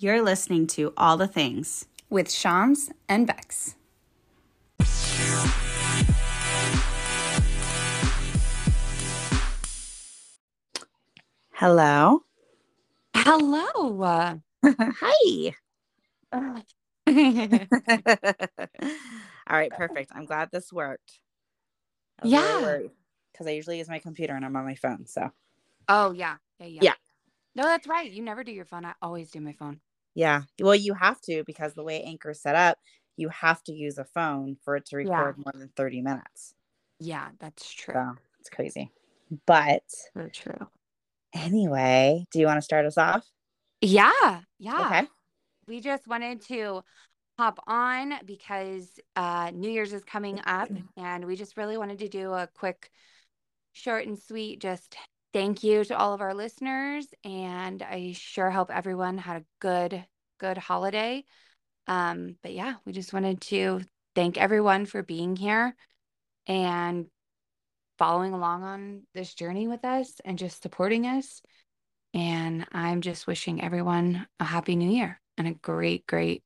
You're listening to All the Things. with Shams and Bex. Hello. Hello. Uh, Hi. All right, perfect. I'm glad this worked. Yeah. Because I usually use my computer and I'm on my phone. So, oh yeah. Yeah, yeah. Yeah. No, that's right. You never do your phone. I always do my phone. Yeah. Well, you have to because the way Anchor's set up, you have to use a phone for it to Yeah. record more than 30 minutes. Yeah, that's true. So, it's crazy. But true. anyway, do you want to start us off? Yeah. Yeah. Okay. We just wanted to hop on because uh New Year's is coming up and we just really wanted to do a quick short and sweet just thank you to all of our listeners and I sure hope everyone had a good good holiday. Um but yeah, we just wanted to thank everyone for being here and following along on this journey with us and just supporting us. And I'm just wishing everyone a happy new year and a great, great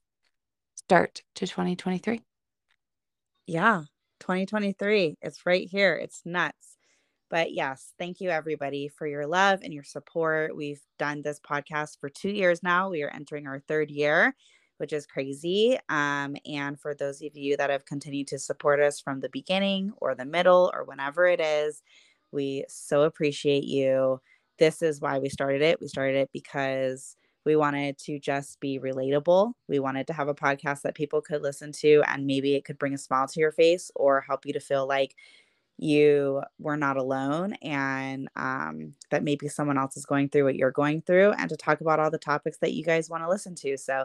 start to 2023. Yeah, 2023. It's right here. It's nuts. But yes, thank you everybody for your love and your support. We've done this podcast for two years now. We are entering our third year, which is crazy. Um, and for those of you that have continued to support us from the beginning or the middle or whenever it is, we so appreciate you. This is why we started it. We started it because we wanted to just be relatable. We wanted to have a podcast that people could listen to and maybe it could bring a smile to your face or help you to feel like you were not alone and um, that maybe someone else is going through what you're going through and to talk about all the topics that you guys want to listen to. So,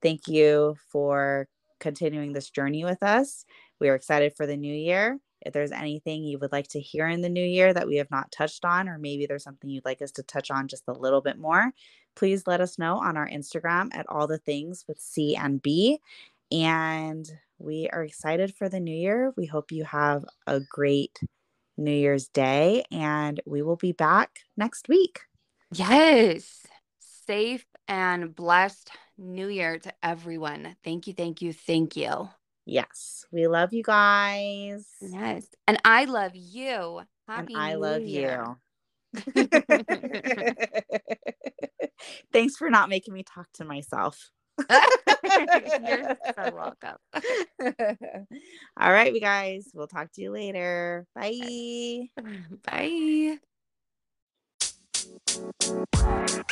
thank you for continuing this journey with us. We are excited for the new year. If there's anything you would like to hear in the new year that we have not touched on, or maybe there's something you'd like us to touch on just a little bit more, please let us know on our Instagram at all the things with C and B. And we are excited for the new year. We hope you have a great New Year's Day, and we will be back next week. Yes. Safe and blessed new year to everyone. Thank you, thank you, thank you. Yes, we love you guys. Yes. And I love you. Happy and I New love Year. you. Thanks for not making me talk to myself. You're so welcome. All right, we guys, we'll talk to you later. Bye. Bye.